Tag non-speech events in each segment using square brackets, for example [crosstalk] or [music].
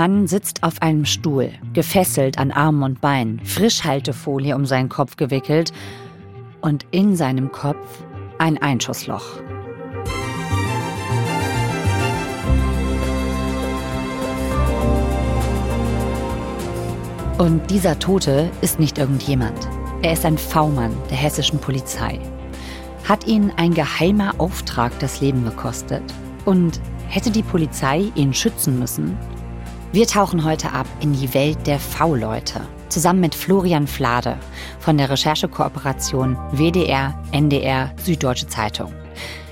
Mann sitzt auf einem Stuhl, gefesselt an Armen und Beinen, Frischhaltefolie um seinen Kopf gewickelt und in seinem Kopf ein Einschussloch. Und dieser Tote ist nicht irgendjemand. Er ist ein V-Mann der hessischen Polizei. Hat ihn ein geheimer Auftrag das Leben gekostet? Und hätte die Polizei ihn schützen müssen? Wir tauchen heute ab in die Welt der V-Leute. Zusammen mit Florian Flade von der Recherchekooperation WDR, NDR, Süddeutsche Zeitung.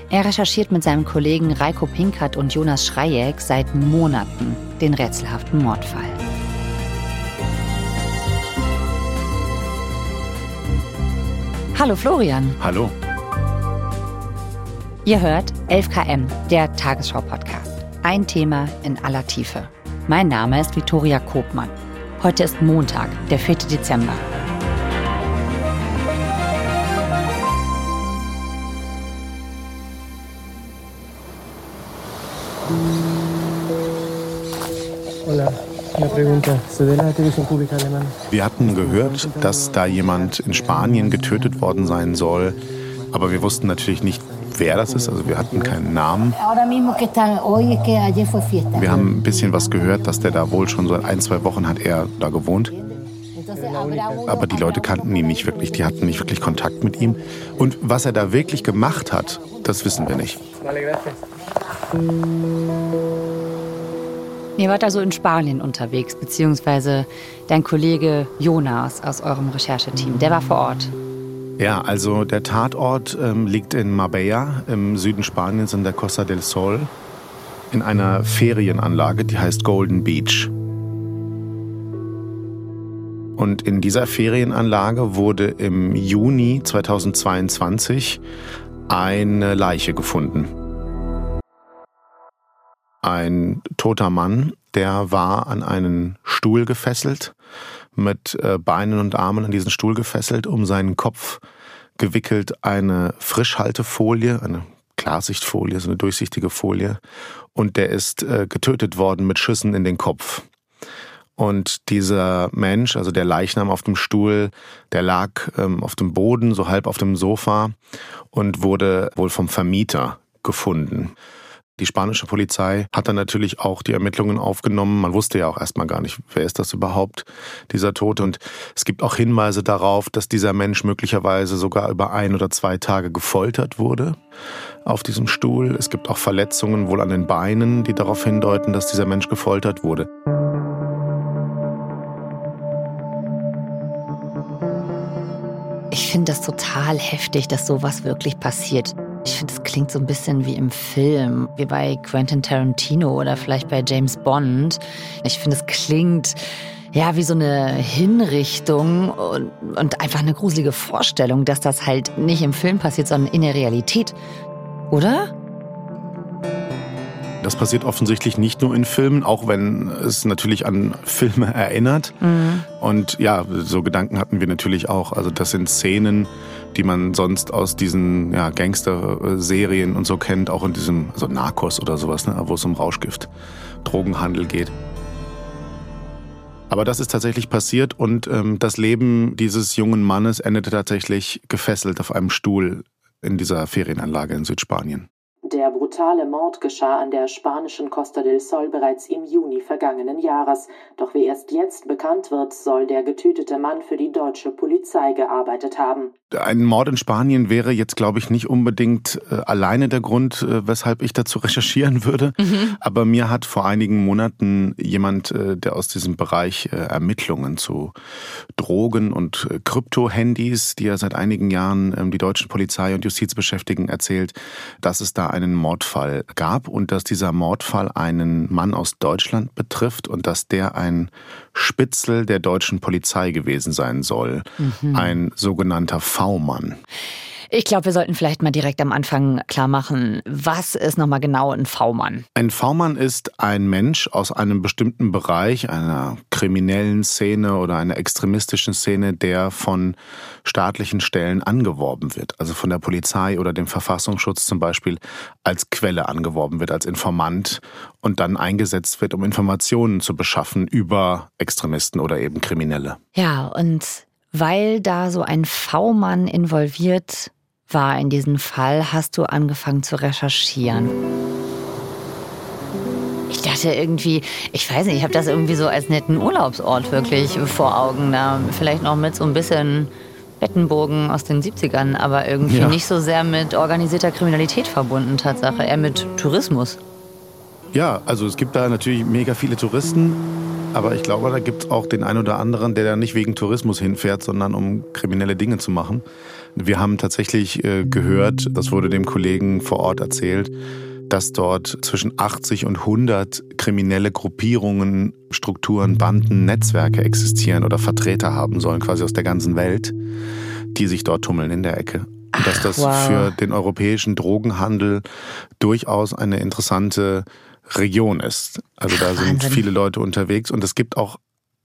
Er recherchiert mit seinem Kollegen Reiko Pinkert und Jonas Schreieck seit Monaten den rätselhaften Mordfall. Hallo Florian. Hallo. Ihr hört 11KM, der Tagesschau-Podcast. Ein Thema in aller Tiefe. Mein Name ist Viktoria Kobmann. Heute ist Montag, der 4. Dezember. Wir hatten gehört, dass da jemand in Spanien getötet worden sein soll, aber wir wussten natürlich nicht, wer das ist. Also wir hatten keinen Namen. Wir haben ein bisschen was gehört, dass der da wohl schon seit ein, zwei Wochen hat er da gewohnt. Aber die Leute kannten ihn nicht wirklich, die hatten nicht wirklich Kontakt mit ihm. Und was er da wirklich gemacht hat, das wissen wir nicht. Ihr wart also in Spanien unterwegs, beziehungsweise dein Kollege Jonas aus eurem Rechercheteam, der war vor Ort. Ja, also der Tatort ähm, liegt in Marbella im Süden Spaniens in der Costa del Sol in einer Ferienanlage, die heißt Golden Beach. Und in dieser Ferienanlage wurde im Juni 2022 eine Leiche gefunden. Ein toter Mann, der war an einen Stuhl gefesselt mit äh, Beinen und Armen an diesen Stuhl gefesselt, um seinen Kopf gewickelt eine Frischhaltefolie, eine Klarsichtfolie, so eine durchsichtige Folie. Und der ist äh, getötet worden mit Schüssen in den Kopf. Und dieser Mensch, also der Leichnam auf dem Stuhl, der lag ähm, auf dem Boden, so halb auf dem Sofa und wurde wohl vom Vermieter gefunden. Die spanische Polizei hat dann natürlich auch die Ermittlungen aufgenommen. Man wusste ja auch erstmal gar nicht, wer ist das überhaupt, dieser Tote. Und es gibt auch Hinweise darauf, dass dieser Mensch möglicherweise sogar über ein oder zwei Tage gefoltert wurde auf diesem Stuhl. Es gibt auch Verletzungen wohl an den Beinen, die darauf hindeuten, dass dieser Mensch gefoltert wurde. Ich finde das total heftig, dass sowas wirklich passiert. Ich finde, es klingt so ein bisschen wie im Film, wie bei Quentin Tarantino oder vielleicht bei James Bond. Ich finde, es klingt ja wie so eine Hinrichtung und, und einfach eine gruselige Vorstellung, dass das halt nicht im Film passiert, sondern in der Realität. Oder? Das passiert offensichtlich nicht nur in Filmen, auch wenn es natürlich an Filme erinnert. Mhm. Und ja, so Gedanken hatten wir natürlich auch. Also das sind Szenen, die man sonst aus diesen ja, Gangster-Serien und so kennt, auch in diesem, also Narcos oder sowas, ne, wo es um Rauschgift, Drogenhandel geht. Aber das ist tatsächlich passiert und ähm, das Leben dieses jungen Mannes endete tatsächlich gefesselt auf einem Stuhl in dieser Ferienanlage in Südspanien. Der brutale Mord geschah an der spanischen Costa del Sol bereits im Juni vergangenen Jahres. Doch wie erst jetzt bekannt wird, soll der getötete Mann für die deutsche Polizei gearbeitet haben. Ein Mord in Spanien wäre jetzt, glaube ich, nicht unbedingt äh, alleine der Grund, äh, weshalb ich dazu [laughs] recherchieren würde. Mhm. Aber mir hat vor einigen Monaten jemand, äh, der aus diesem Bereich äh, Ermittlungen zu Drogen und äh, Krypto-Handys, die ja seit einigen Jahren ähm, die deutschen Polizei und Justiz beschäftigen, erzählt, dass es da einen Mordfall gab und dass dieser Mordfall einen Mann aus Deutschland betrifft und dass der ein Spitzel der deutschen Polizei gewesen sein soll. Mhm. Ein sogenannter V-Mann. Ich glaube, wir sollten vielleicht mal direkt am Anfang klar machen, was ist nochmal genau ein V-Mann? Ein V-Mann ist ein Mensch aus einem bestimmten Bereich, einer kriminellen Szene oder einer extremistischen Szene, der von staatlichen Stellen angeworben wird. Also von der Polizei oder dem Verfassungsschutz zum Beispiel als Quelle angeworben wird, als Informant und dann eingesetzt wird, um Informationen zu beschaffen über Extremisten oder eben Kriminelle. Ja, und weil da so ein V-Mann involviert war in diesem Fall, hast du angefangen zu recherchieren. Ich dachte irgendwie, ich weiß nicht, ich habe das irgendwie so als netten Urlaubsort wirklich vor Augen. Da vielleicht noch mit so ein bisschen Bettenburgen aus den 70ern, aber irgendwie ja. nicht so sehr mit organisierter Kriminalität verbunden, Tatsache, eher mit Tourismus. Ja, also es gibt da natürlich mega viele Touristen, aber ich glaube, da gibt es auch den einen oder anderen, der da nicht wegen Tourismus hinfährt, sondern um kriminelle Dinge zu machen. Wir haben tatsächlich äh, gehört, das wurde dem Kollegen vor Ort erzählt, dass dort zwischen 80 und 100 kriminelle Gruppierungen, Strukturen, Banden, Netzwerke existieren oder Vertreter haben sollen, quasi aus der ganzen Welt, die sich dort tummeln in der Ecke. Und dass das wow. für den europäischen Drogenhandel durchaus eine interessante Region ist. Also da sind Wahnsinn. viele Leute unterwegs und es gibt auch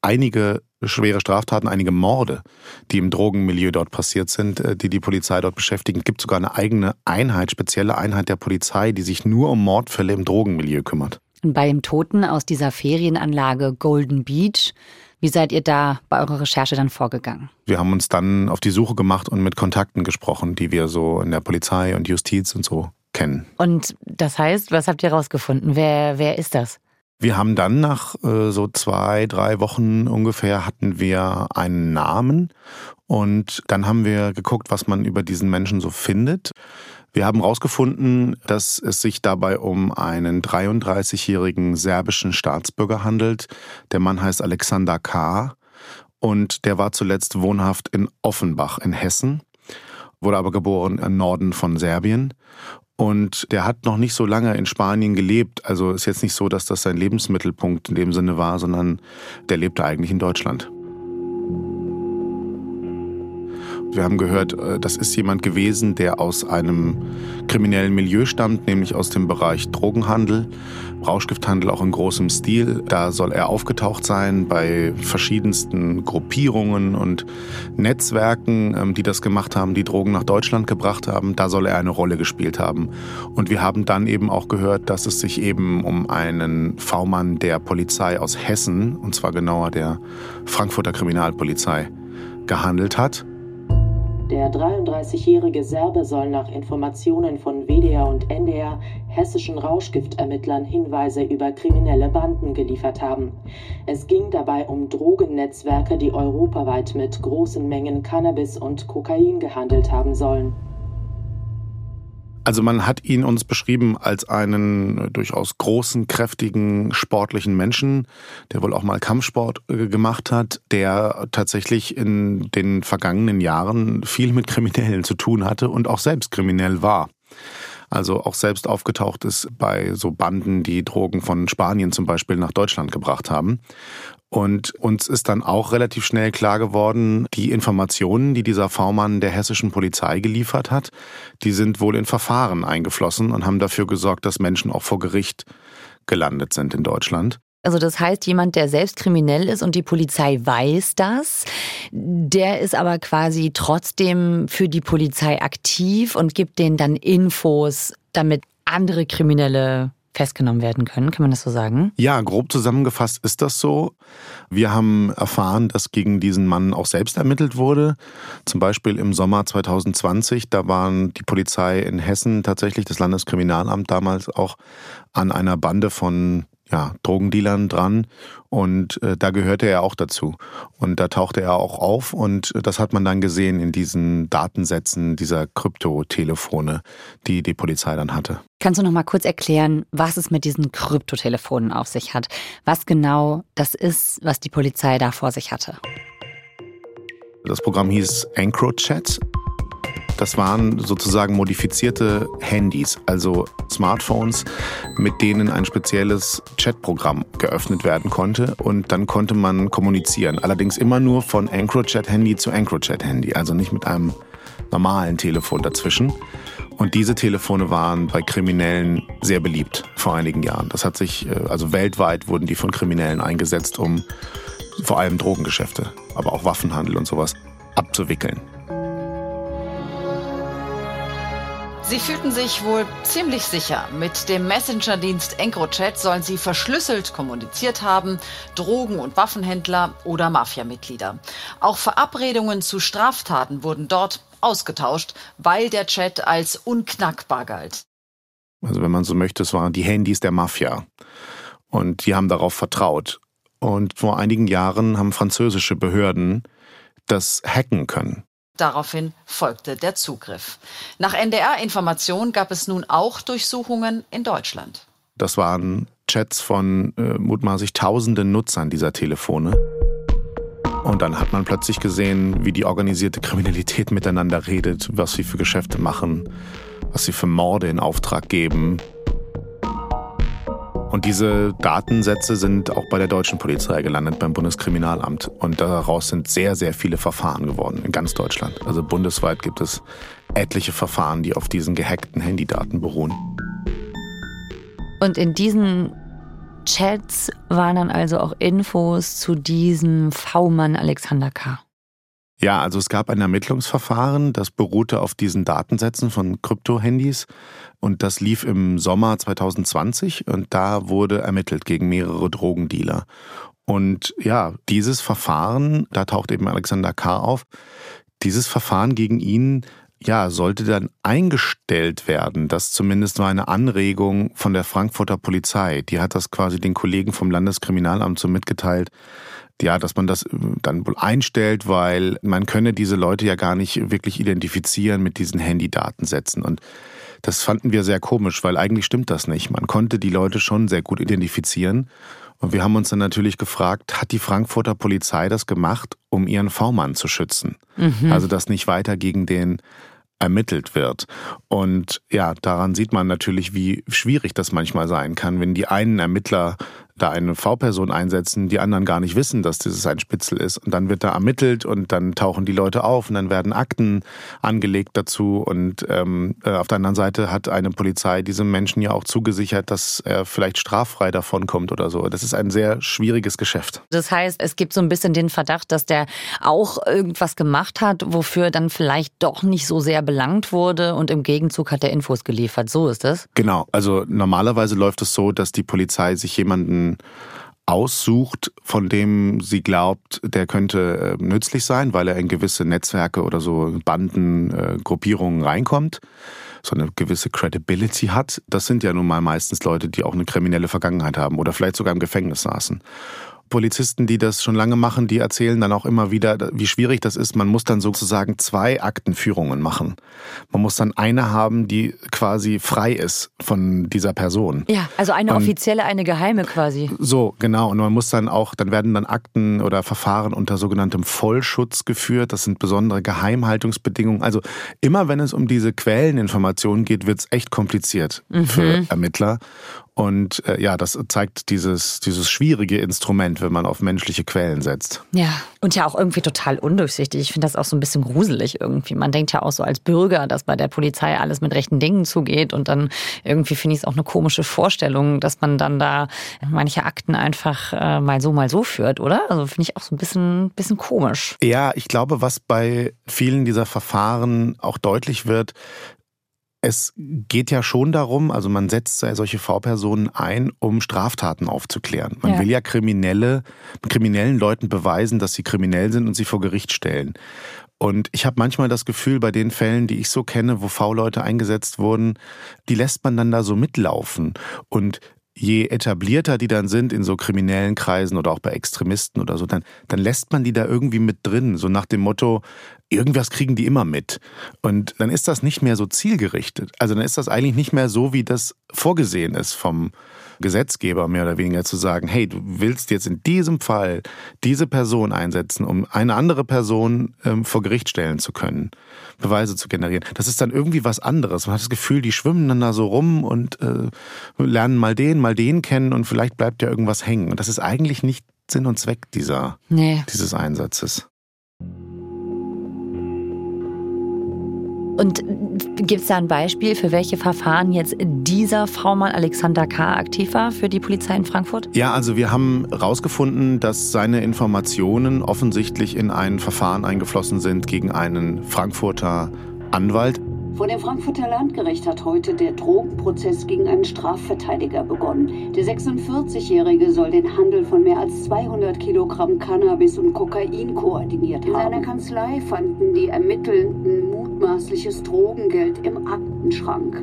einige schwere Straftaten, einige Morde, die im Drogenmilieu dort passiert sind, äh, die die Polizei dort beschäftigen. Es gibt sogar eine eigene Einheit, spezielle Einheit der Polizei, die sich nur um Mordfälle im Drogenmilieu kümmert. Und bei dem Toten aus dieser Ferienanlage Golden Beach, wie seid ihr da bei eurer Recherche dann vorgegangen? Wir haben uns dann auf die Suche gemacht und mit Kontakten gesprochen, die wir so in der Polizei und Justiz und so kennen. Und das heißt, was habt ihr rausgefunden? Wer, wer ist das? Wir haben dann nach äh, so zwei, drei Wochen ungefähr hatten wir einen Namen und dann haben wir geguckt, was man über diesen Menschen so findet. Wir haben herausgefunden, dass es sich dabei um einen 33-jährigen serbischen Staatsbürger handelt. Der Mann heißt Alexander K. und der war zuletzt wohnhaft in Offenbach in Hessen, wurde aber geboren im Norden von Serbien und der hat noch nicht so lange in Spanien gelebt. Also ist jetzt nicht so, dass das sein Lebensmittelpunkt in dem Sinne war, sondern der lebte eigentlich in Deutschland. Wir haben gehört, äh, das ist jemand gewesen, der aus einem kriminellen Milieu stammt, nämlich aus dem Bereich Drogenhandel, Rauschgifthandel auch in großem Stil. Da soll er aufgetaucht sein bei verschiedensten Gruppierungen und Netzwerken, ähm, die das gemacht haben, die Drogen nach Deutschland gebracht haben. Da soll er eine Rolle gespielt haben. Und wir haben dann eben auch gehört, dass es sich eben um einen V-Mann der Polizei aus Hessen, und zwar genauer der Frankfurter Kriminalpolizei, gehandelt hat. Der 33-jährige Serbe soll nach Informationen von WDR und NDR hessischen Rauschgiftermittlern Hinweise über kriminelle Banden geliefert haben. Es ging dabei um Drogennetzwerke, die europaweit mit großen Mengen Cannabis und Kokain gehandelt haben sollen. Also man hat ihn uns beschrieben als einen durchaus großen, kräftigen, sportlichen Menschen, der wohl auch mal Kampfsport äh, gemacht hat, der tatsächlich in den vergangenen Jahren viel mit Kriminellen zu tun hatte und auch selbst kriminell war also auch selbst aufgetaucht ist bei so Banden, die Drogen von Spanien zum Beispiel nach Deutschland gebracht haben. Und uns ist dann auch relativ schnell klar geworden, die Informationen, die dieser V-Mann der hessischen Polizei geliefert hat, die sind wohl in Verfahren eingeflossen und haben dafür gesorgt, dass Menschen auch vor Gericht gelandet sind in Deutschland. Also das heißt, jemand, der selbst kriminell ist und die Polizei weiß das, der ist aber quasi trotzdem für die Polizei aktiv und gibt denen dann Infos, damit andere Kriminelle festgenommen werden können. Kann man das so sagen? Ja, grob zusammengefasst ist das so. Wir haben erfahren, dass gegen diesen Mann auch selbst ermittelt wurde. Zum Beispiel im Sommer 2020, da waren die Polizei in Hessen tatsächlich, das Landeskriminalamt damals auch an einer Bande von ja, Drogendealern dran und äh, da gehörte er auch dazu. Und da tauchte er auch auf und das hat man dann gesehen in diesen Datensätzen dieser Kryptotelefone, die die Polizei dann hatte. Kannst du noch mal kurz erklären, was es mit diesen Kryptotelefonen auf sich hat? Was genau das ist, was die Polizei da vor sich hatte? Das Programm hieß EncroChat das waren sozusagen modifizierte Handys, also Smartphones, mit denen ein spezielles Chatprogramm geöffnet werden konnte und dann konnte man kommunizieren. Allerdings immer nur von EncroChat-Handy zu EncroChat-Handy, also nicht mit einem normalen Telefon dazwischen. Und diese Telefone waren bei Kriminellen sehr beliebt vor einigen Jahren. Das hat sich, äh, also weltweit wurden die von Kriminellen eingesetzt, um vor allem Drogengeschäfte, aber auch Waffenhandel und sowas abzuwickeln. Sie fühlten sich wohl ziemlich sicher. Mit dem Messenger-Dienst EncroChat sollen sie verschlüsselt kommuniziert haben, Drogen- und Waffenhändler oder Mafiamitglieder. Auch Verabredungen zu Straftaten wurden dort ausgetauscht, weil der Chat als unknackbar galt. Also wenn man so möchte, es waren die Handys der Mafia. Und die haben darauf vertraut. Und vor einigen Jahren haben französische Behörden das hacken können. Daraufhin folgte der Zugriff. Nach NDR-Information gab es nun auch Durchsuchungen in Deutschland. Das waren Chats von äh, mutmaßlich tausenden Nutzern dieser Telefone. Und dann hat man plötzlich gesehen, wie die organisierte Kriminalität miteinander redet, was sie für Geschäfte machen, was sie für Morde in Auftrag geben, und diese Datensätze sind auch bei der deutschen Polizei gelandet, beim Bundeskriminalamt. Und daraus sind sehr, sehr viele Verfahren geworden in ganz Deutschland. Also bundesweit gibt es etliche Verfahren, die auf diesen gehackten Handydaten beruhen. Und in diesen Chats waren dann also auch Infos zu diesem V-Mann Alexander K. Ja, also es gab ein Ermittlungsverfahren, das beruhte auf diesen Datensätzen von Krypto-Handys und das lief im Sommer 2020 und da wurde ermittelt gegen mehrere Drogendealer. Und ja, dieses Verfahren, da taucht eben Alexander K. auf, dieses Verfahren gegen ihn ja, sollte dann eingestellt werden. Das zumindest war eine Anregung von der Frankfurter Polizei. Die hat das quasi den Kollegen vom Landeskriminalamt so mitgeteilt, ja, dass man das äh, dann wohl einstellt, weil man könne diese Leute ja gar nicht wirklich identifizieren mit diesen Handydatensätzen. Und das fanden wir sehr komisch, weil eigentlich stimmt das nicht. Man konnte die Leute schon sehr gut identifizieren. Und wir haben uns dann natürlich gefragt, hat die Frankfurter Polizei das gemacht, um ihren V-Mann zu schützen? Mhm. Also, dass nicht weiter gegen den ermittelt wird. Und ja, daran sieht man natürlich, wie schwierig das manchmal sein kann, wenn die einen Ermittler da eine V-Person einsetzen, die anderen gar nicht wissen, dass dieses ein Spitzel ist. Und dann wird da ermittelt und dann tauchen die Leute auf und dann werden Akten angelegt dazu. Und ähm, äh, auf der anderen Seite hat eine Polizei diesem Menschen ja auch zugesichert, dass er vielleicht straffrei davonkommt oder so. Das ist ein sehr schwieriges Geschäft. Das heißt, es gibt so ein bisschen den Verdacht, dass der auch irgendwas gemacht hat, wofür dann vielleicht doch nicht so sehr belangt wurde und im Gegenzug hat er Infos geliefert. So ist das? Genau. Also normalerweise läuft es so, dass die Polizei sich jemanden aussucht, von dem sie glaubt, der könnte äh, nützlich sein, weil er in gewisse Netzwerke oder so Banden, äh, Gruppierungen reinkommt, so eine gewisse Credibility hat. Das sind ja nun mal meistens Leute, die auch eine kriminelle Vergangenheit haben oder vielleicht sogar im Gefängnis saßen. Polizisten, die das schon lange machen, die erzählen dann auch immer wieder, wie schwierig das ist. Man muss dann sozusagen zwei Aktenführungen machen. Man muss dann eine haben, die quasi frei ist von dieser Person. Ja, also eine und offizielle, eine geheime quasi. So, genau. Und man muss dann auch, dann werden dann Akten oder Verfahren unter sogenanntem Vollschutz geführt. Das sind besondere Geheimhaltungsbedingungen. Also immer wenn es um diese Quelleninformationen geht, wird es echt kompliziert mhm. für Ermittler. Und äh, ja, das zeigt dieses, dieses schwierige Instrument, wenn man auf menschliche Quellen setzt. Ja, und ja auch irgendwie total undurchsichtig. Ich finde das auch so ein bisschen gruselig irgendwie. Man denkt ja auch so als Bürger, dass bei der Polizei alles mit rechten Dingen zugeht. Und dann irgendwie finde ich es auch eine komische Vorstellung, dass man dann da manche Akten einfach äh, mal so, mal so führt, oder? Also finde ich auch so ein bisschen, bisschen komisch. Ja, ich glaube, was bei vielen dieser Verfahren auch deutlich wird, es geht ja schon darum, also man setzt solche V-Personen ein, um Straftaten aufzuklären. Man ja. will ja Kriminelle, kriminellen Leuten beweisen, dass sie kriminell sind und sie vor Gericht stellen. Und ich habe manchmal das Gefühl, bei den Fällen, die ich so kenne, wo V-Leute eingesetzt wurden, die lässt man dann da so mitlaufen. Und je etablierter die dann sind in so kriminellen Kreisen oder auch bei Extremisten oder so, dann, dann lässt man die da irgendwie mit drin, so nach dem Motto, irgendwas kriegen die immer mit. Und dann ist das nicht mehr so zielgerichtet. Also dann ist das eigentlich nicht mehr so, wie das vorgesehen ist vom, Gesetzgeber mehr oder weniger zu sagen, hey, du willst jetzt in diesem Fall diese Person einsetzen, um eine andere Person ähm, vor Gericht stellen zu können, Beweise zu generieren. Das ist dann irgendwie was anderes. Man hat das Gefühl, die schwimmen dann da so rum und äh, lernen mal den, mal den kennen und vielleicht bleibt ja irgendwas hängen. Und das ist eigentlich nicht Sinn und Zweck dieser, nee. dieses Einsatzes. Und gibt es da ein Beispiel, für welche Verfahren jetzt dieser V-Mann Alexander K. aktiv war für die Polizei in Frankfurt? Ja, also wir haben herausgefunden, dass seine Informationen offensichtlich in ein Verfahren eingeflossen sind gegen einen Frankfurter Anwalt. Vor dem Frankfurter Landgericht hat heute der Drogenprozess gegen einen Strafverteidiger begonnen. Der 46-Jährige soll den Handel von mehr als 200 Kilogramm Cannabis und Kokain koordiniert haben. In seiner Kanzlei fanden die Ermittelnden mutmaßliches Drogengeld im Aktenschrank.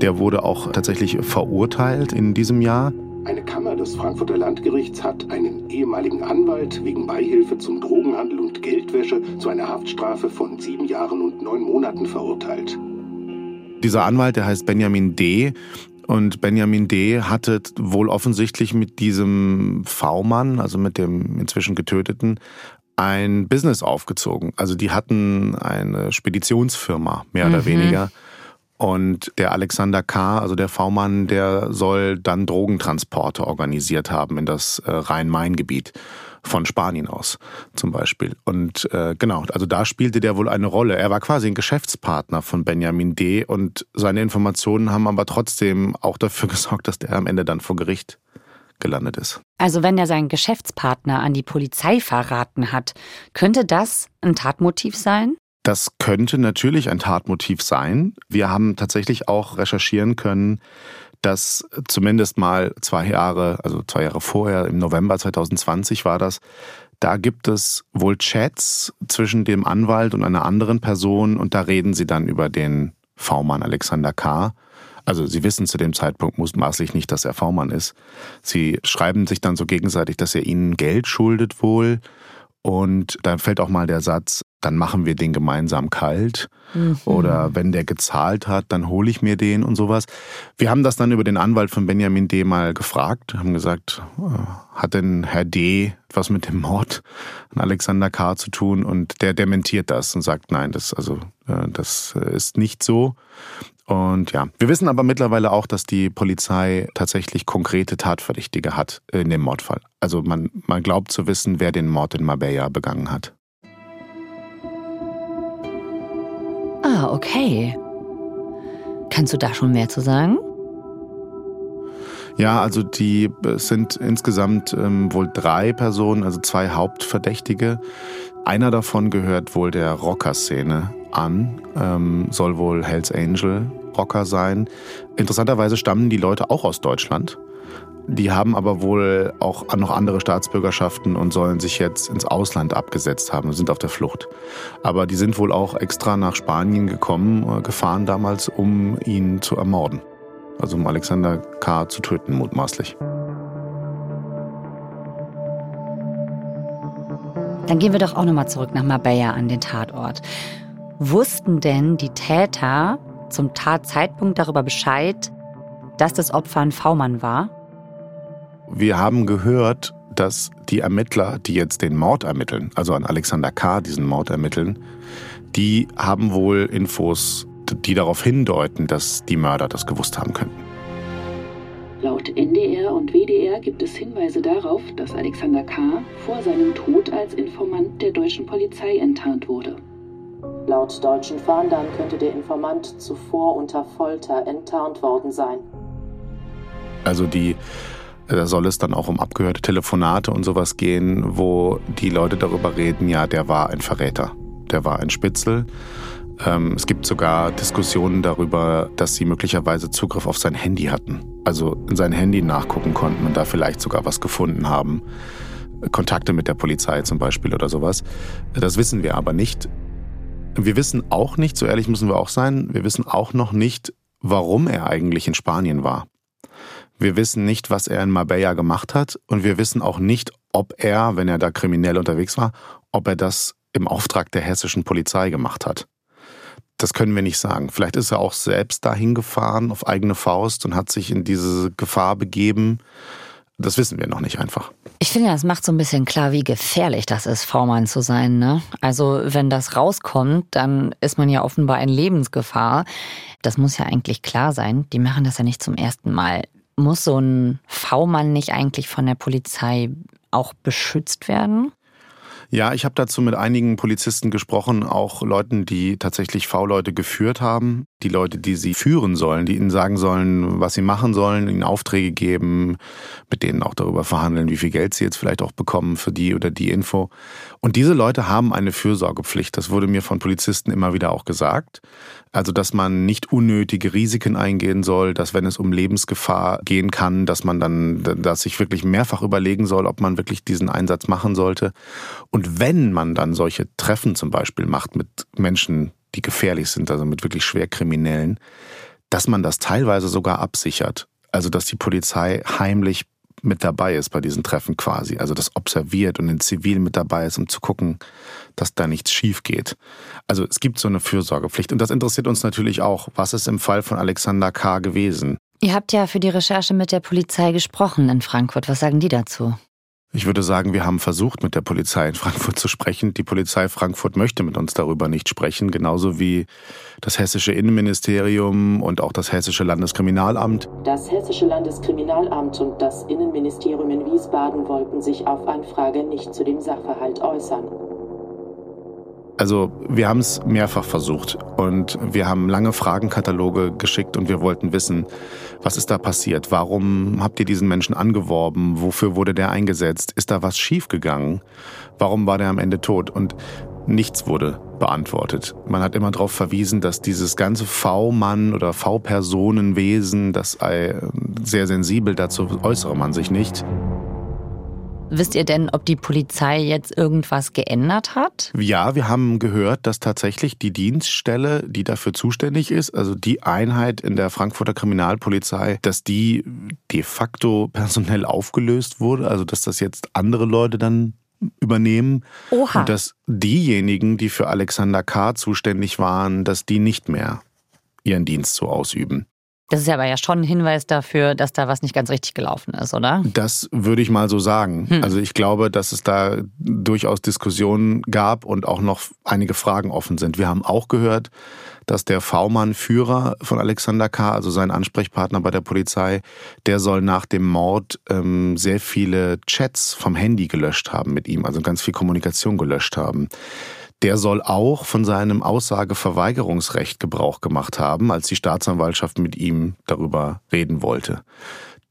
Der wurde auch tatsächlich verurteilt in diesem Jahr. Eine Kammer des Frankfurter Landgerichts hat einen ehemaligen Anwalt wegen Beihilfe zum Drogenhandel und Geldwäsche zu einer Haftstrafe von sieben Jahren und neun Monaten verurteilt. Dieser Anwalt, der heißt Benjamin D. Und Benjamin D. hatte wohl offensichtlich mit diesem V-Mann, also mit dem inzwischen getöteten, ein Business aufgezogen. Also die hatten eine Speditionsfirma, mehr oder mhm. weniger. Und der Alexander K., also der V-Mann, der soll dann Drogentransporte organisiert haben in das äh, Rhein-Main-Gebiet von Spanien aus zum Beispiel. Und äh, genau, also da spielte der wohl eine Rolle. Er war quasi ein Geschäftspartner von Benjamin D. und seine Informationen haben aber trotzdem auch dafür [laughs] gesorgt, dass der am Ende dann vor Gericht gelandet ist. Also wenn er seinen Geschäftspartner an die Polizei verraten hat, könnte das ein Tatmotiv sein? Das könnte natürlich ein Tatmotiv sein. Wir haben tatsächlich auch recherchieren können, dass zumindest mal zwei Jahre, also zwei Jahre vorher, im November 2020 war das, da gibt es wohl Chats zwischen dem Anwalt und einer anderen Person und da reden sie dann über den V-Mann Alexander K. Also sie wissen zu dem Zeitpunkt mutmaßlich nicht, dass er V-Mann ist. Sie schreiben sich dann so gegenseitig, dass er ihnen Geld schuldet wohl. Und da fällt auch mal der Satz, dann machen wir den gemeinsam kalt. Mhm. Oder wenn der gezahlt hat, dann hole ich mir den und sowas. Wir haben das dann über den Anwalt von Benjamin D. mal gefragt, haben gesagt, äh, hat denn Herr D. was mit dem Mord an Alexander K. zu tun? Und der dementiert das und sagt, nein, das, also, äh, das ist nicht so. Und ja, wir wissen aber mittlerweile auch, dass die Polizei tatsächlich konkrete Tatverdächtige hat in dem Mordfall. Also man, man glaubt zu wissen, wer den Mord in Marbella begangen hat. Ah, okay. Kannst du da schon mehr zu sagen? Ja, also die sind insgesamt ähm, wohl drei Personen, also zwei Hauptverdächtige. Einer davon gehört wohl der Rocker-Szene an, ähm, soll wohl Hells Angel Rocker sein. Interessanterweise stammen die Leute auch aus Deutschland. Die haben aber wohl auch noch andere Staatsbürgerschaften und sollen sich jetzt ins Ausland abgesetzt haben und sind auf der Flucht. Aber die sind wohl auch extra nach Spanien gekommen, äh, gefahren damals, um ihn zu ermorden. Also um Alexander K. zu töten, mutmaßlich. Dann gehen wir doch auch nochmal zurück nach Marbella an den Tatort. Wussten denn die Täter zum Tatzeitpunkt darüber Bescheid, dass das Opfer ein V-Mann war? Wir haben gehört, dass die Ermittler, die jetzt den Mord ermitteln, also an Alexander K. diesen Mord ermitteln, die haben wohl Infos, die darauf hindeuten, dass die Mörder das gewusst haben könnten. Laut NDR und WDR gibt es Hinweise darauf, dass Alexander K. vor seinem Tod als Informant der deutschen Polizei enttarnt wurde. Laut deutschen Fahndern könnte der Informant zuvor unter Folter enttarnt worden sein. Also die da soll es dann auch um abgehörte Telefonate und sowas gehen, wo die Leute darüber reden, ja, der war ein Verräter, der war ein Spitzel. Ähm, es gibt sogar Diskussionen darüber, dass sie möglicherweise Zugriff auf sein Handy hatten. Also in sein Handy nachgucken konnten und da vielleicht sogar was gefunden haben. Kontakte mit der Polizei zum Beispiel oder sowas. Das wissen wir aber nicht. Wir wissen auch nicht, so ehrlich müssen wir auch sein, wir wissen auch noch nicht, warum er eigentlich in Spanien war. Wir wissen nicht, was er in Marbella gemacht hat und wir wissen auch nicht, ob er, wenn er da kriminell unterwegs war, ob er das im Auftrag der hessischen Polizei gemacht hat. Das können wir nicht sagen. Vielleicht ist er auch selbst dahin gefahren auf eigene Faust und hat sich in diese Gefahr begeben. Das wissen wir noch nicht einfach. Ich finde, das macht so ein bisschen klar, wie gefährlich das ist, V-Mann zu sein. Ne? Also wenn das rauskommt, dann ist man ja offenbar in Lebensgefahr. Das muss ja eigentlich klar sein. Die machen das ja nicht zum ersten Mal. Muss so ein V-Mann nicht eigentlich von der Polizei auch beschützt werden? Ja, ich habe dazu mit einigen Polizisten gesprochen, auch Leuten, die tatsächlich V-Leute geführt haben, die Leute, die sie führen sollen, die ihnen sagen sollen, was sie machen sollen, ihnen Aufträge geben, mit denen auch darüber verhandeln, wie viel Geld sie jetzt vielleicht auch bekommen für die oder die Info. Und diese Leute haben eine Fürsorgepflicht. Das wurde mir von Polizisten immer wieder auch gesagt. Also, dass man nicht unnötige Risiken eingehen soll, dass wenn es um Lebensgefahr gehen kann, dass man dann, dass sich wirklich mehrfach überlegen soll, ob man wirklich diesen Einsatz machen sollte. Und wenn man dann solche Treffen zum Beispiel macht mit Menschen, die gefährlich sind, also mit wirklich Schwerkriminellen, dass man das teilweise sogar absichert. Also, dass die Polizei heimlich mit dabei ist bei diesen Treffen quasi. Also das observiert und in Zivil mit dabei ist, um zu gucken, dass da nichts schief geht. Also es gibt so eine Fürsorgepflicht. Und das interessiert uns natürlich auch. Was ist im Fall von Alexander K. gewesen? Ihr habt ja für die Recherche mit der Polizei gesprochen in Frankfurt. Was sagen die dazu? Ich würde sagen, wir haben versucht, mit der Polizei in Frankfurt zu sprechen. Die Polizei Frankfurt möchte mit uns darüber nicht sprechen, genauso wie das hessische Innenministerium und auch das hessische Landeskriminalamt. Das hessische Landeskriminalamt und das Innenministerium in Wiesbaden wollten sich auf Anfrage nicht zu dem Sachverhalt äußern. Also wir haben es mehrfach versucht und wir haben lange Fragenkataloge geschickt und wir wollten wissen, was ist da passiert? Warum habt ihr diesen Menschen angeworben? Wofür wurde der eingesetzt? Ist da was schiefgegangen? Warum war der am Ende tot? Und nichts wurde beantwortet. Man hat immer darauf verwiesen, dass dieses ganze V-Mann oder V-Personenwesen, das sehr sensibel, dazu äußere man sich nicht. Wisst ihr denn, ob die Polizei jetzt irgendwas geändert hat? Ja, wir haben gehört, dass tatsächlich die Dienststelle, die dafür zuständig ist, also die Einheit in der Frankfurter Kriminalpolizei, dass die de facto personell aufgelöst wurde, also dass das jetzt andere Leute dann übernehmen Oha. und dass diejenigen, die für Alexander K. zuständig waren, dass die nicht mehr ihren Dienst so ausüben. Das ist ja aber ja schon ein Hinweis dafür, dass da was nicht ganz richtig gelaufen ist, oder? Das würde ich mal so sagen. Hm. Also ich glaube, dass es da durchaus Diskussionen gab und auch noch einige Fragen offen sind. Wir haben auch gehört, dass der V-Mann-Führer von Alexander K., also sein Ansprechpartner bei der Polizei, der soll nach dem Mord ähm, sehr viele Chats vom Handy gelöscht haben mit ihm, also ganz viel Kommunikation gelöscht haben. Der soll auch von seinem Aussageverweigerungsrecht Gebrauch gemacht haben, als die Staatsanwaltschaft mit ihm darüber reden wollte.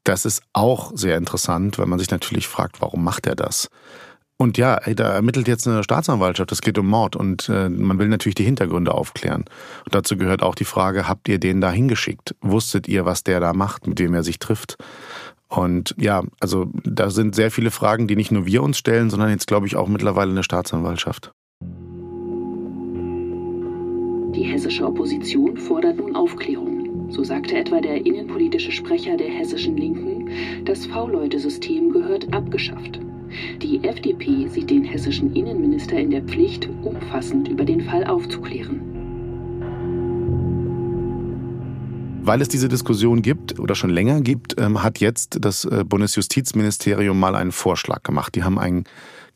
Das ist auch sehr interessant, weil man sich natürlich fragt, warum macht er das? Und ja, da ermittelt jetzt eine Staatsanwaltschaft, es geht um Mord und äh, man will natürlich die Hintergründe aufklären. Und dazu gehört auch die Frage, habt ihr den da hingeschickt? Wusstet ihr, was der da macht, mit wem er sich trifft? Und ja, also da sind sehr viele Fragen, die nicht nur wir uns stellen, sondern jetzt glaube ich auch mittlerweile eine Staatsanwaltschaft. Die hessische Opposition fordert nun Aufklärung. So sagte etwa der innenpolitische Sprecher der hessischen Linken, das V-Leute-System gehört abgeschafft. Die FDP sieht den hessischen Innenminister in der Pflicht, umfassend über den Fall aufzuklären. Weil es diese Diskussion gibt oder schon länger gibt, ähm, hat jetzt das äh, Bundesjustizministerium mal einen Vorschlag gemacht. Die haben ein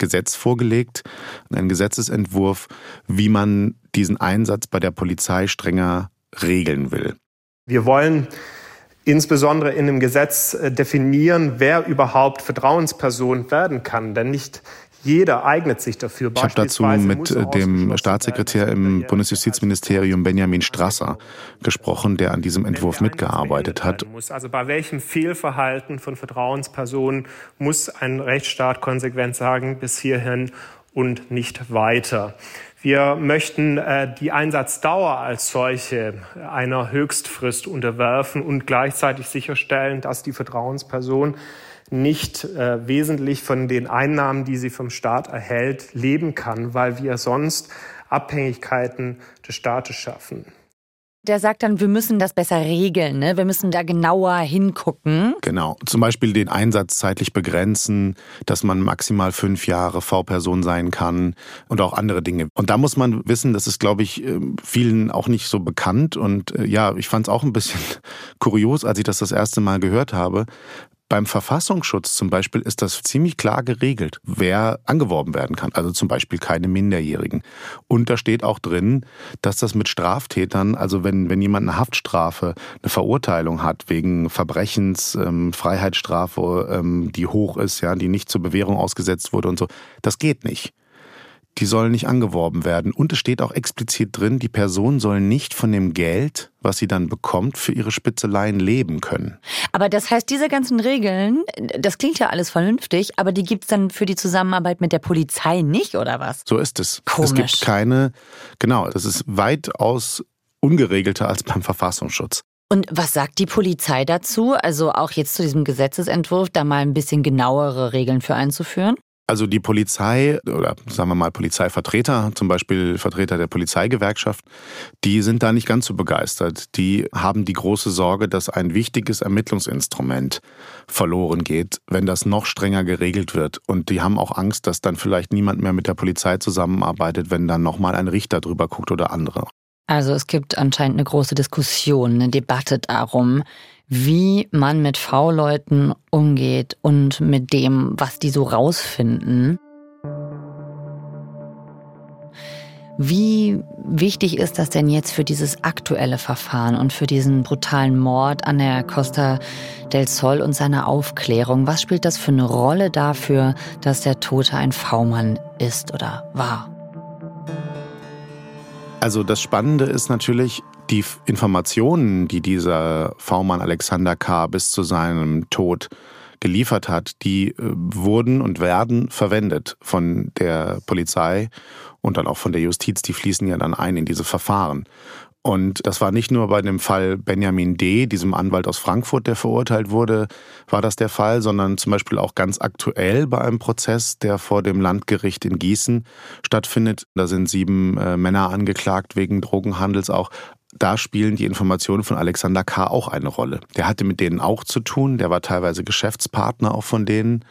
Gesetz vorgelegt, einen Gesetzesentwurf, wie man diesen Einsatz bei der Polizei strenger regeln will. Wir wollen insbesondere in dem Gesetz definieren, wer überhaupt Vertrauensperson werden kann. Denn nicht jeder eignet sich dafür. Ich habe dazu mit äh, dem Staatssekretär im Bundesjustizministerium Benjamin Strasser gesprochen, der an diesem Entwurf mitgearbeitet hat. Also bei welchem Fehlverhalten von Vertrauenspersonen muss ein Rechtsstaat konsequent sagen, bis hierhin und nicht weiter. Wir möchten äh, die Einsatzdauer als solche einer Höchstfrist unterwerfen und gleichzeitig sicherstellen, dass die Vertrauensperson nicht äh, wesentlich von den Einnahmen, die sie vom Staat erhält, leben kann, weil wir sonst Abhängigkeiten des Staates schaffen der sagt dann, wir müssen das besser regeln, ne? wir müssen da genauer hingucken. Genau, zum Beispiel den Einsatz zeitlich begrenzen, dass man maximal fünf Jahre V-Person sein kann und auch andere Dinge. Und da muss man wissen, das ist, glaube ich, ähm, vielen auch nicht so bekannt. Und äh, ja, ich fand es auch ein bisschen [laughs] kurios, als ich das das erste Mal gehört habe, beim Verfassungsschutz zum Beispiel ist das ziemlich klar geregelt, wer angeworben werden kann. Also zum Beispiel keine Minderjährigen. Und da steht auch drin, dass das mit Straftätern, also wenn, wenn jemand eine Haftstrafe, eine Verurteilung hat wegen Verbrechens, ähm, Freiheitsstrafe, ähm, die hoch ist, ja, die nicht zur Bewährung ausgesetzt wurde und so, das geht nicht. Die sollen nicht angeworben werden. Und es steht auch explizit drin, die Person soll nicht von dem Geld, was sie dann bekommt, für ihre Spitzeleien leben können. Aber das heißt, diese ganzen Regeln, das klingt ja alles vernünftig, aber die gibt's dann für die Zusammenarbeit mit der Polizei nicht, oder was? So ist es. Komisch. Es gibt keine, genau, das ist weitaus ungeregelter als beim Verfassungsschutz. Und was sagt die Polizei dazu? Also auch jetzt zu diesem Gesetzesentwurf, da mal ein bisschen genauere Regeln für einzuführen? Also die Polizei oder sagen wir mal Polizeivertreter, zum Beispiel Vertreter der Polizeigewerkschaft, die sind da nicht ganz so begeistert. Die haben die große Sorge, dass ein wichtiges Ermittlungsinstrument verloren geht, wenn das noch strenger geregelt wird. Und die haben auch Angst, dass dann vielleicht niemand mehr mit der Polizei zusammenarbeitet, wenn dann nochmal ein Richter drüber guckt oder andere. Also es gibt anscheinend eine große Diskussion, eine Debatte darum, wie man mit V-Leuten umgeht und mit dem, was die so rausfinden. Wie wichtig ist das denn jetzt für dieses aktuelle Verfahren und für diesen brutalen Mord an der Costa del Sol und seine Aufklärung? Was spielt das für eine Rolle dafür, dass der Tote ein V-Mann ist oder war? Also das Spannende ist natürlich, die Informationen, die dieser V-Mann Alexander K. bis zu seinem Tod geliefert hat, die äh, wurden und werden verwendet von der Polizei und dann auch von der Justiz. Die fließen ja dann ein in diese Verfahren. Und das war nicht nur bei dem Fall Benjamin D., diesem Anwalt aus Frankfurt, der verurteilt wurde, war das der Fall, sondern zum Beispiel auch ganz aktuell bei einem Prozess, der vor dem Landgericht in Gießen stattfindet. Da sind sieben äh, Männer angeklagt wegen Drogenhandels auch. Da spielen die Informationen von Alexander K. auch eine Rolle. Der hatte mit denen auch zu tun, der war teilweise Geschäftspartner auch von denen.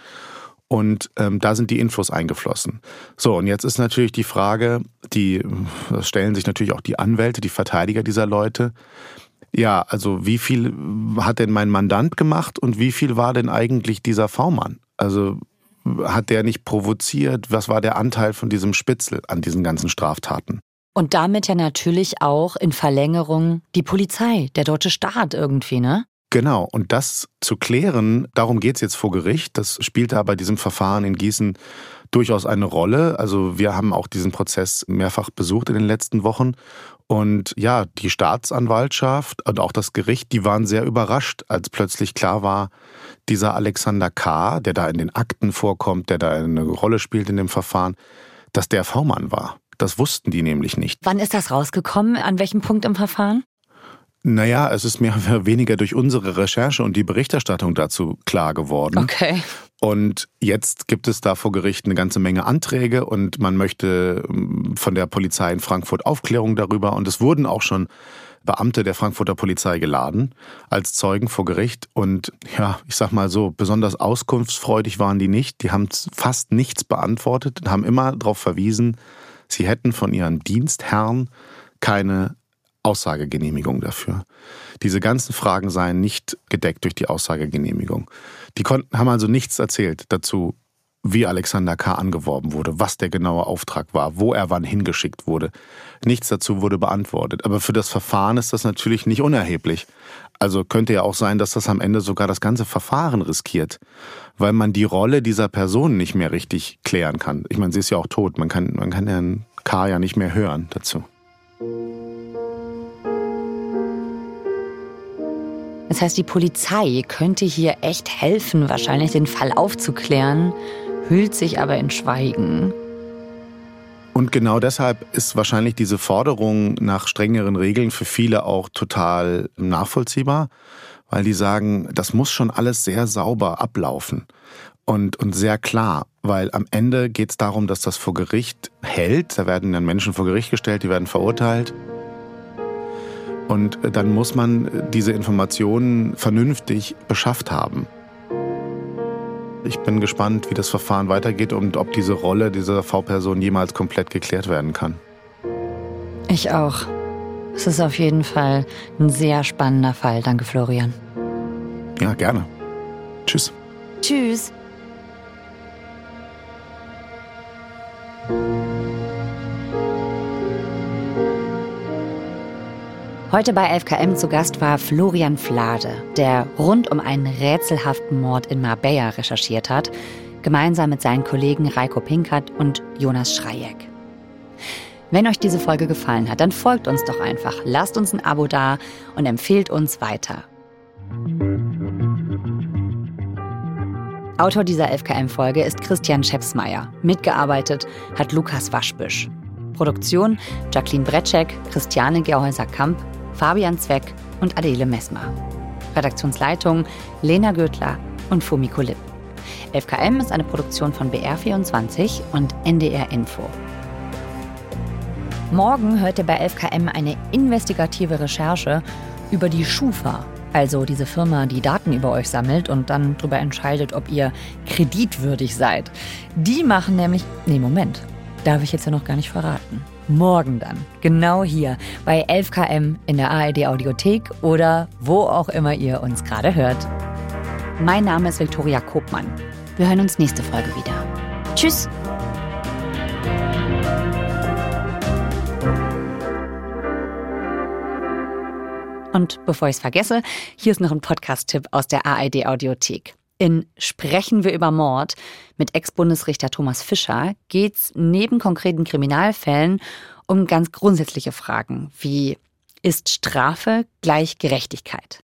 Und ähm, da sind die Infos eingeflossen. So, und jetzt ist natürlich die Frage, die stellen sich natürlich auch die Anwälte, die Verteidiger dieser Leute. Ja, also wie viel hat denn mein Mandant gemacht und wie viel war denn eigentlich dieser V-Mann? Also hat der nicht provoziert? Was war der Anteil von diesem Spitzel an diesen ganzen Straftaten? Und damit ja natürlich auch in Verlängerung die Polizei, der deutsche Staat irgendwie, ne? Genau, und das zu klären, darum geht's jetzt vor Gericht. Das spielt da bei diesem Verfahren in Gießen durchaus eine Rolle. Also wir haben auch diesen Prozess mehrfach besucht in den letzten Wochen. Und ja, die Staatsanwaltschaft und auch das Gericht, die waren sehr überrascht, als plötzlich klar war, dieser Alexander K., der da in den Akten vorkommt, der da eine Rolle spielt in dem Verfahren, dass der V-Mann war. Das wussten die nämlich nicht. Wann ist das rausgekommen? An welchem Punkt im Verfahren? Naja, es ist mehr oder weniger durch unsere Recherche und die Berichterstattung dazu klar geworden. Okay. Und jetzt gibt es da vor Gericht eine ganze Menge Anträge und man möchte ähm, von der Polizei in Frankfurt Aufklärung darüber. Und es wurden auch schon Beamte der Frankfurter Polizei geladen als Zeugen vor Gericht. Und ja, ich sag mal so, besonders auskunftsfreudig waren die nicht. Die haben fast nichts beantwortet und haben immer darauf verwiesen, sie hätten von ihren Dienstherren keine Aussagegenehmigung dafür. Diese ganzen Fragen seien nicht gedeckt durch die Aussagegenehmigung. Die konnten, haben also nichts erzählt dazu, wie Alexander K. angeworben wurde, was der genaue Auftrag war, wo er wann hingeschickt wurde. Nichts dazu wurde beantwortet. Aber für das Verfahren ist das natürlich nicht unerheblich. Also könnte ja auch sein, dass das am Ende sogar das ganze Verfahren riskiert, weil man die Rolle dieser Person nicht mehr richtig klären kann. Ich meine, sie ist ja auch tot. Man kann, man kann Herrn K. ja nicht mehr hören dazu. Das heißt, die Polizei könnte hier echt helfen, wahrscheinlich den Fall aufzuklären, hüllt sich aber in Schweigen. Und genau deshalb ist wahrscheinlich diese Forderung nach strengeren Regeln für viele auch total nachvollziehbar, weil die sagen, das muss schon alles sehr sauber ablaufen und, und sehr klar, weil am Ende geht es darum, dass das vor Gericht hält. Da werden dann Menschen vor Gericht gestellt, die werden verurteilt. Und dann muss man diese Informationen vernünftig beschafft haben. Ich bin gespannt, wie das Verfahren weitergeht und ob diese Rolle dieser V-Person jemals komplett geklärt werden kann. Ich auch. Es ist auf jeden Fall ein sehr spannender Fall. Danke, Florian. Ja, gerne. Tschüss. Tschüss. Heute bei 11KM zu Gast war Florian Flade, der rund um einen rätselhaften Mord in Marbella recherchiert hat, gemeinsam mit seinen Kollegen Reiko Pinkert und Jonas Schreieck. Wenn euch diese Folge gefallen hat, dann folgt uns doch einfach, lasst uns ein Abo da und empfehlt uns weiter. Autor dieser 11KM-Folge ist Christian Schepsmeier. Mitgearbeitet hat Lukas Waschbüsch. Produktion Jacqueline Bretschek, Christiane Gerhäuser-Kamp, Fabian Zweck und Adele Messmer. Redaktionsleitung Lena Gödler und Fumiko Lipp. 11KM ist eine Produktion von BR24 und NDR Info. Morgen hört ihr bei 11KM eine investigative Recherche über die Schufa, also diese Firma, die Daten über euch sammelt und dann darüber entscheidet, ob ihr kreditwürdig seid. Die machen nämlich. Nee, Moment. Darf ich jetzt ja noch gar nicht verraten. Morgen dann, genau hier bei 11KM in der ARD Audiothek oder wo auch immer ihr uns gerade hört. Mein Name ist Viktoria Kopmann. Wir hören uns nächste Folge wieder. Tschüss! Und bevor ich es vergesse, hier ist noch ein Podcast-Tipp aus der ARD Audiothek. In Sprechen wir über Mord mit Ex-Bundesrichter Thomas Fischer geht es neben konkreten Kriminalfällen um ganz grundsätzliche Fragen wie ist Strafe gleich Gerechtigkeit?